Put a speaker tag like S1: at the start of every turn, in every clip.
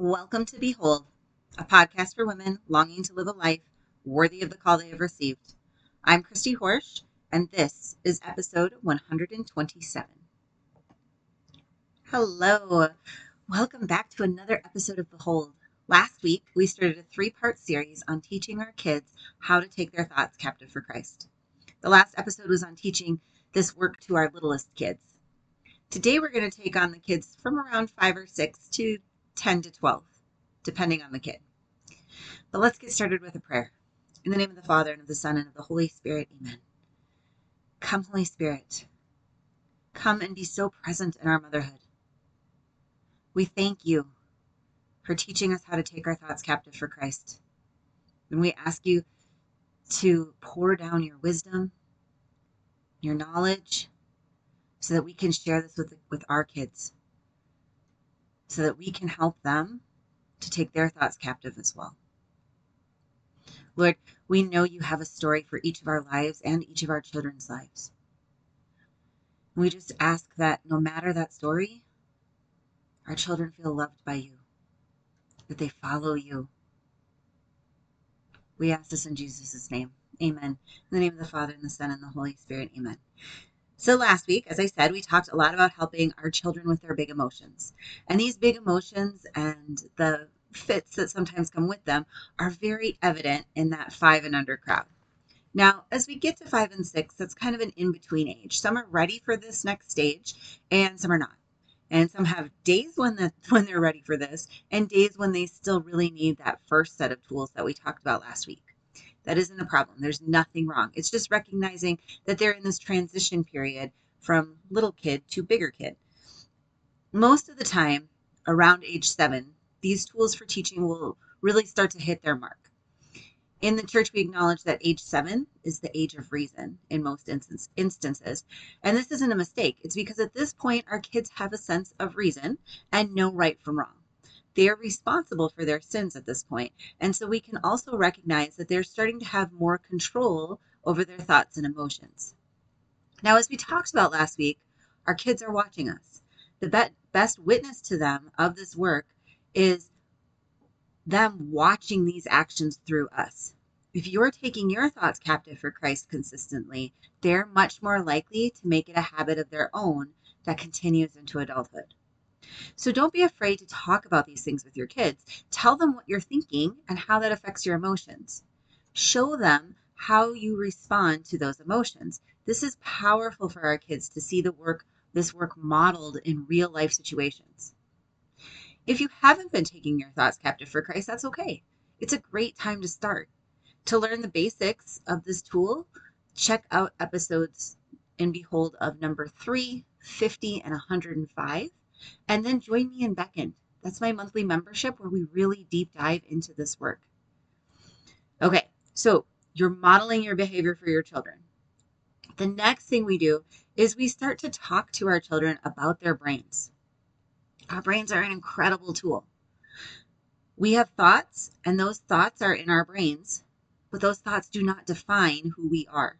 S1: Welcome to Behold, a podcast for women longing to live a life worthy of the call they have received. I'm Christy Horsch, and this is episode 127. Hello, welcome back to another episode of Behold. Last week, we started a three part series on teaching our kids how to take their thoughts captive for Christ. The last episode was on teaching this work to our littlest kids. Today, we're going to take on the kids from around five or six to 10 to 12, depending on the kid. But let's get started with a prayer. In the name of the Father, and of the Son, and of the Holy Spirit, amen. Come, Holy Spirit. Come and be so present in our motherhood. We thank you for teaching us how to take our thoughts captive for Christ. And we ask you to pour down your wisdom, your knowledge, so that we can share this with, with our kids so that we can help them to take their thoughts captive as well. Lord, we know you have a story for each of our lives and each of our children's lives. We just ask that no matter that story, our children feel loved by you, that they follow you. We ask this in Jesus' name. Amen. In the name of the Father, and the Son, and the Holy Spirit. Amen. So, last week, as I said, we talked a lot about helping our children with their big emotions. And these big emotions and the fits that sometimes come with them are very evident in that five and under crowd. Now, as we get to five and six, that's kind of an in between age. Some are ready for this next stage, and some are not. And some have days when the, when they're ready for this, and days when they still really need that first set of tools that we talked about last week. That isn't a problem. There's nothing wrong. It's just recognizing that they're in this transition period from little kid to bigger kid. Most of the time, around age seven, these tools for teaching will really start to hit their mark. In the church, we acknowledge that age seven is the age of reason in most instance, instances. And this isn't a mistake. It's because at this point, our kids have a sense of reason and know right from wrong. They're responsible for their sins at this point. And so we can also recognize that they're starting to have more control over their thoughts and emotions. Now, as we talked about last week, our kids are watching us. The best witness to them of this work is them watching these actions through us. If you're taking your thoughts captive for Christ consistently, they're much more likely to make it a habit of their own that continues into adulthood. So don't be afraid to talk about these things with your kids. Tell them what you're thinking and how that affects your emotions. Show them how you respond to those emotions. This is powerful for our kids to see the work this work modeled in real life situations. If you haven't been taking your thoughts captive for Christ, that's okay. It's a great time to start. To learn the basics of this tool, check out episodes in Behold of number 3, 50, and 105. And then join me in Beckon. That's my monthly membership where we really deep dive into this work. Okay, so you're modeling your behavior for your children. The next thing we do is we start to talk to our children about their brains. Our brains are an incredible tool. We have thoughts, and those thoughts are in our brains, but those thoughts do not define who we are.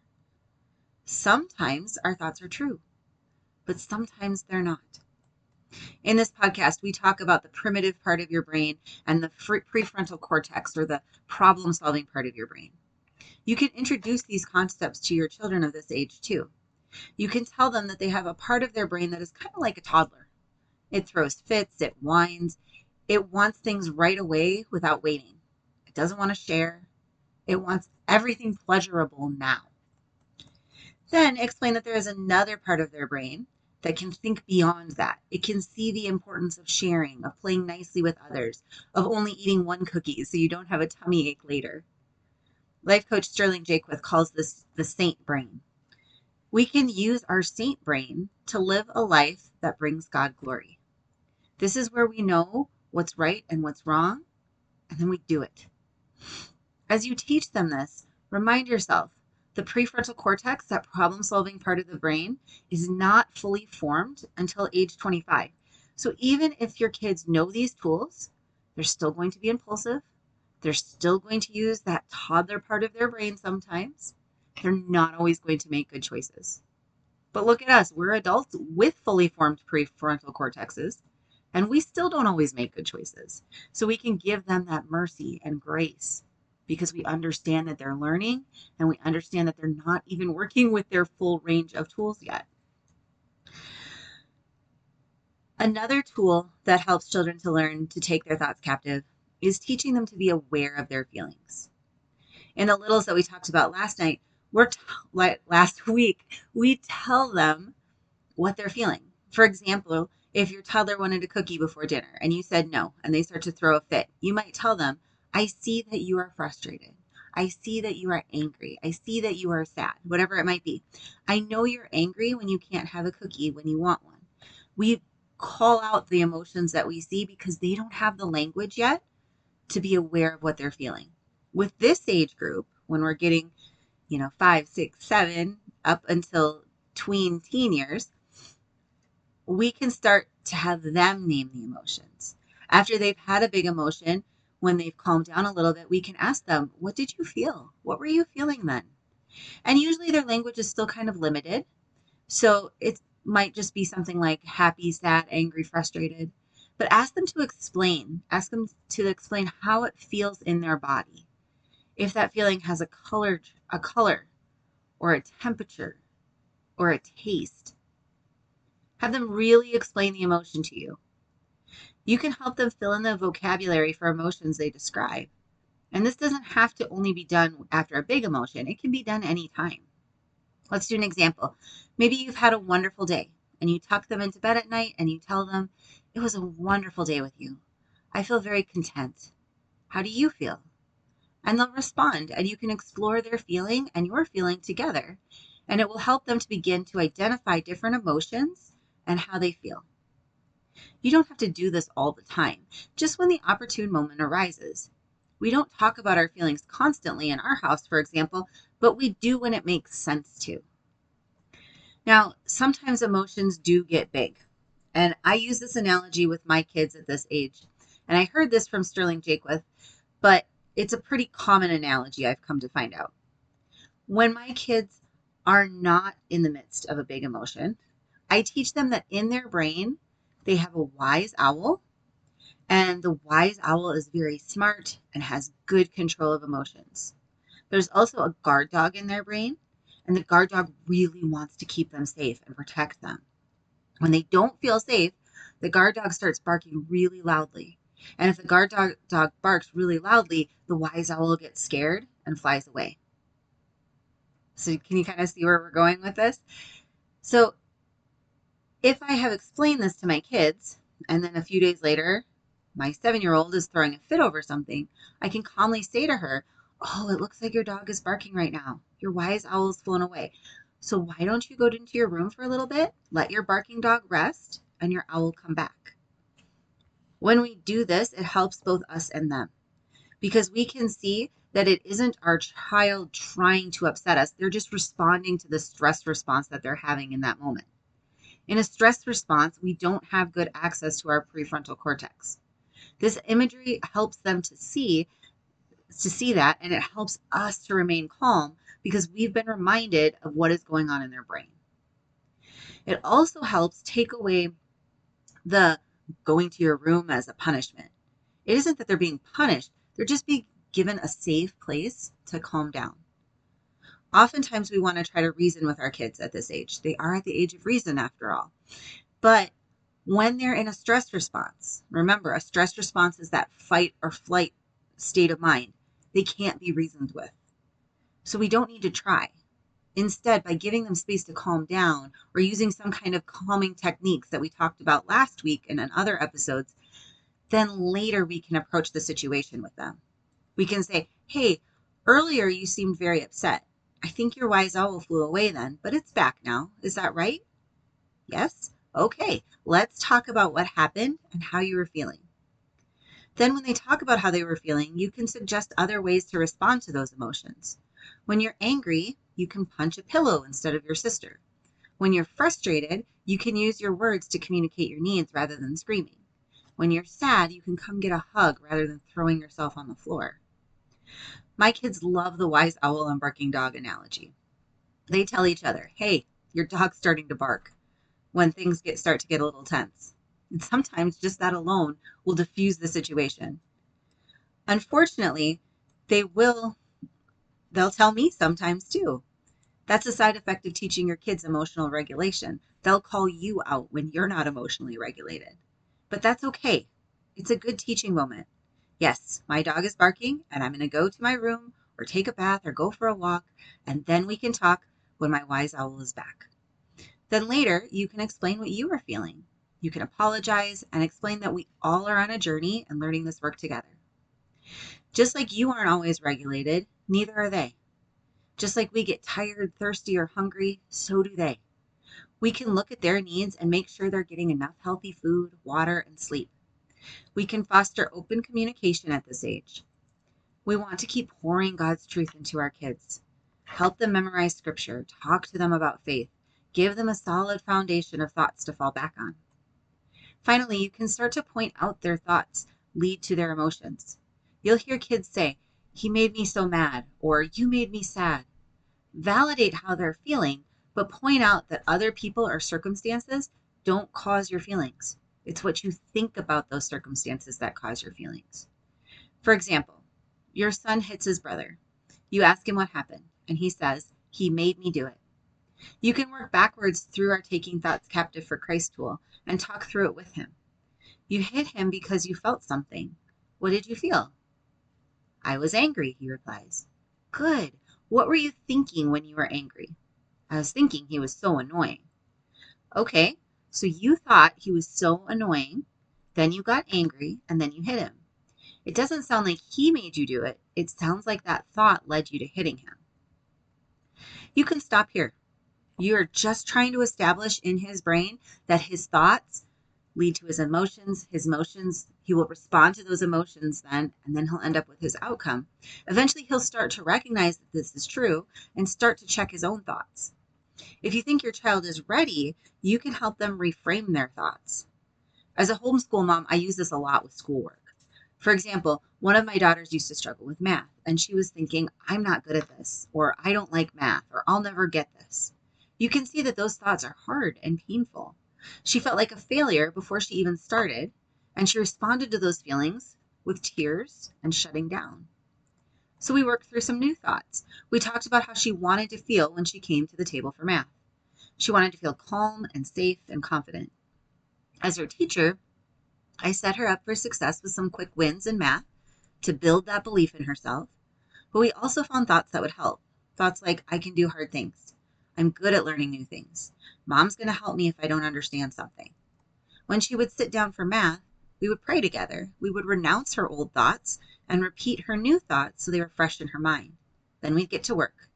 S1: Sometimes our thoughts are true, but sometimes they're not. In this podcast, we talk about the primitive part of your brain and the prefrontal cortex or the problem solving part of your brain. You can introduce these concepts to your children of this age too. You can tell them that they have a part of their brain that is kind of like a toddler. It throws fits, it whines, it wants things right away without waiting. It doesn't want to share, it wants everything pleasurable now. Then explain that there is another part of their brain that can think beyond that. It can see the importance of sharing, of playing nicely with others, of only eating one cookie so you don't have a tummy ache later. Life coach Sterling Jaquith calls this the saint brain. We can use our saint brain to live a life that brings God glory. This is where we know what's right and what's wrong, and then we do it. As you teach them this, remind yourself the prefrontal cortex, that problem solving part of the brain, is not fully formed until age 25. So even if your kids know these tools, they're still going to be impulsive. They're still going to use that toddler part of their brain sometimes. They're not always going to make good choices. But look at us, we're adults with fully formed prefrontal cortexes. And we still don't always make good choices. So we can give them that mercy and grace because we understand that they're learning and we understand that they're not even working with their full range of tools yet. Another tool that helps children to learn to take their thoughts captive is teaching them to be aware of their feelings. In the littles that we talked about last night, we're t- last week, we tell them what they're feeling. For example, if your toddler wanted a cookie before dinner and you said no and they start to throw a fit, you might tell them, I see that you are frustrated. I see that you are angry. I see that you are sad, whatever it might be. I know you're angry when you can't have a cookie when you want one. We call out the emotions that we see because they don't have the language yet to be aware of what they're feeling. With this age group, when we're getting, you know, five, six, seven, up until tween teen years, we can start to have them name the emotions. After they've had a big emotion, when they've calmed down a little bit, we can ask them, What did you feel? What were you feeling then? And usually their language is still kind of limited. So it might just be something like happy, sad, angry, frustrated. But ask them to explain. Ask them to explain how it feels in their body. If that feeling has a color, a color, or a temperature, or a taste. Have them really explain the emotion to you. You can help them fill in the vocabulary for emotions they describe. And this doesn't have to only be done after a big emotion, it can be done anytime. Let's do an example. Maybe you've had a wonderful day and you tuck them into bed at night and you tell them, It was a wonderful day with you. I feel very content. How do you feel? And they'll respond, and you can explore their feeling and your feeling together. And it will help them to begin to identify different emotions and how they feel. You don't have to do this all the time, just when the opportune moment arises. We don't talk about our feelings constantly in our house, for example, but we do when it makes sense to. Now, sometimes emotions do get big. And I use this analogy with my kids at this age. And I heard this from Sterling Jaquith, but it's a pretty common analogy I've come to find out. When my kids are not in the midst of a big emotion, I teach them that in their brain, they have a wise owl, and the wise owl is very smart and has good control of emotions. There's also a guard dog in their brain, and the guard dog really wants to keep them safe and protect them. When they don't feel safe, the guard dog starts barking really loudly. And if the guard dog, dog barks really loudly, the wise owl gets scared and flies away. So, can you kind of see where we're going with this? So, if I have explained this to my kids, and then a few days later, my seven year old is throwing a fit over something, I can calmly say to her, Oh, it looks like your dog is barking right now. Your wise owl is flown away. So why don't you go into your room for a little bit, let your barking dog rest, and your owl come back? When we do this, it helps both us and them because we can see that it isn't our child trying to upset us. They're just responding to the stress response that they're having in that moment. In a stress response, we don't have good access to our prefrontal cortex. This imagery helps them to see to see that and it helps us to remain calm because we've been reminded of what is going on in their brain. It also helps take away the going to your room as a punishment. It isn't that they're being punished, they're just being given a safe place to calm down. Oftentimes, we want to try to reason with our kids at this age. They are at the age of reason, after all. But when they're in a stress response, remember, a stress response is that fight or flight state of mind. They can't be reasoned with. So we don't need to try. Instead, by giving them space to calm down or using some kind of calming techniques that we talked about last week and in other episodes, then later we can approach the situation with them. We can say, hey, earlier you seemed very upset. I think your wise owl flew away then, but it's back now. Is that right? Yes? Okay, let's talk about what happened and how you were feeling. Then, when they talk about how they were feeling, you can suggest other ways to respond to those emotions. When you're angry, you can punch a pillow instead of your sister. When you're frustrated, you can use your words to communicate your needs rather than screaming. When you're sad, you can come get a hug rather than throwing yourself on the floor. My kids love the wise owl and barking dog analogy. They tell each other, hey, your dog's starting to bark when things get start to get a little tense. And sometimes just that alone will diffuse the situation. Unfortunately, they will they'll tell me sometimes too. That's a side effect of teaching your kids emotional regulation. They'll call you out when you're not emotionally regulated. But that's okay. It's a good teaching moment. Yes, my dog is barking and I'm going to go to my room or take a bath or go for a walk and then we can talk when my wise owl is back. Then later, you can explain what you are feeling. You can apologize and explain that we all are on a journey and learning this work together. Just like you aren't always regulated, neither are they. Just like we get tired, thirsty, or hungry, so do they. We can look at their needs and make sure they're getting enough healthy food, water, and sleep. We can foster open communication at this age. We want to keep pouring God's truth into our kids. Help them memorize scripture, talk to them about faith, give them a solid foundation of thoughts to fall back on. Finally, you can start to point out their thoughts lead to their emotions. You'll hear kids say, He made me so mad, or You made me sad. Validate how they're feeling, but point out that other people or circumstances don't cause your feelings. It's what you think about those circumstances that cause your feelings. For example, your son hits his brother. You ask him what happened and he says, He made me do it. You can work backwards through our Taking Thoughts Captive for Christ tool and talk through it with him. You hit him because you felt something. What did you feel? I was angry, he replies. Good. What were you thinking when you were angry? I was thinking he was so annoying. Okay, so you thought he was so annoying, then you got angry, and then you hit him. It doesn't sound like he made you do it. It sounds like that thought led you to hitting him. You can stop here. You're just trying to establish in his brain that his thoughts lead to his emotions. His emotions, he will respond to those emotions then, and then he'll end up with his outcome. Eventually, he'll start to recognize that this is true and start to check his own thoughts. If you think your child is ready, you can help them reframe their thoughts. As a homeschool mom, I use this a lot with schoolwork. For example, one of my daughters used to struggle with math, and she was thinking, I'm not good at this, or I don't like math, or I'll never get this. You can see that those thoughts are hard and painful. She felt like a failure before she even started, and she responded to those feelings with tears and shutting down. So we worked through some new thoughts. We talked about how she wanted to feel when she came to the table for math. She wanted to feel calm and safe and confident. As her teacher, I set her up for success with some quick wins in math to build that belief in herself. But we also found thoughts that would help. Thoughts like, I can do hard things. I'm good at learning new things. Mom's going to help me if I don't understand something. When she would sit down for math, we would pray together. We would renounce her old thoughts and repeat her new thoughts so they were fresh in her mind. Then we'd get to work.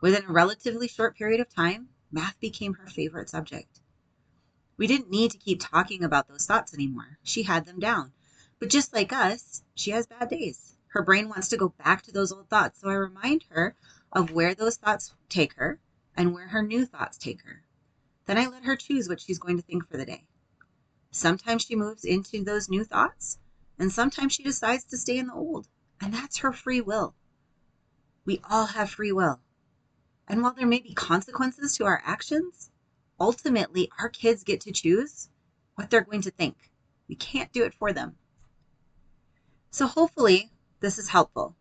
S1: Within a relatively short period of time, math became her favorite subject. We didn't need to keep talking about those thoughts anymore. She had them down. But just like us, she has bad days. Her brain wants to go back to those old thoughts. So I remind her of where those thoughts take her and where her new thoughts take her. Then I let her choose what she's going to think for the day. Sometimes she moves into those new thoughts, and sometimes she decides to stay in the old. And that's her free will. We all have free will. And while there may be consequences to our actions, ultimately our kids get to choose what they're going to think. We can't do it for them. So hopefully this is helpful.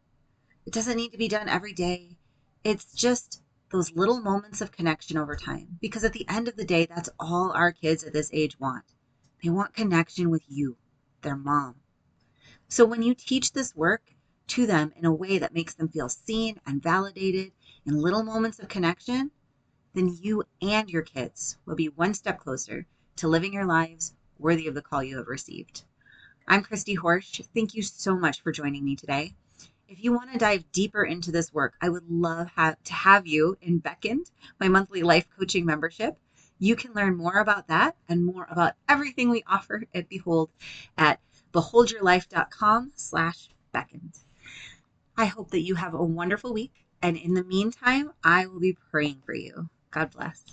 S1: It doesn't need to be done every day. It's just those little moments of connection over time. Because at the end of the day, that's all our kids at this age want. They want connection with you, their mom. So when you teach this work to them in a way that makes them feel seen and validated in little moments of connection, then you and your kids will be one step closer to living your lives worthy of the call you have received. I'm Christy Horsch. Thank you so much for joining me today. If you want to dive deeper into this work, I would love to have you in Beckoned, my monthly life coaching membership. You can learn more about that and more about everything we offer at Behold at beholdyourlife.com slash beckoned. I hope that you have a wonderful week. And in the meantime, I will be praying for you. God bless.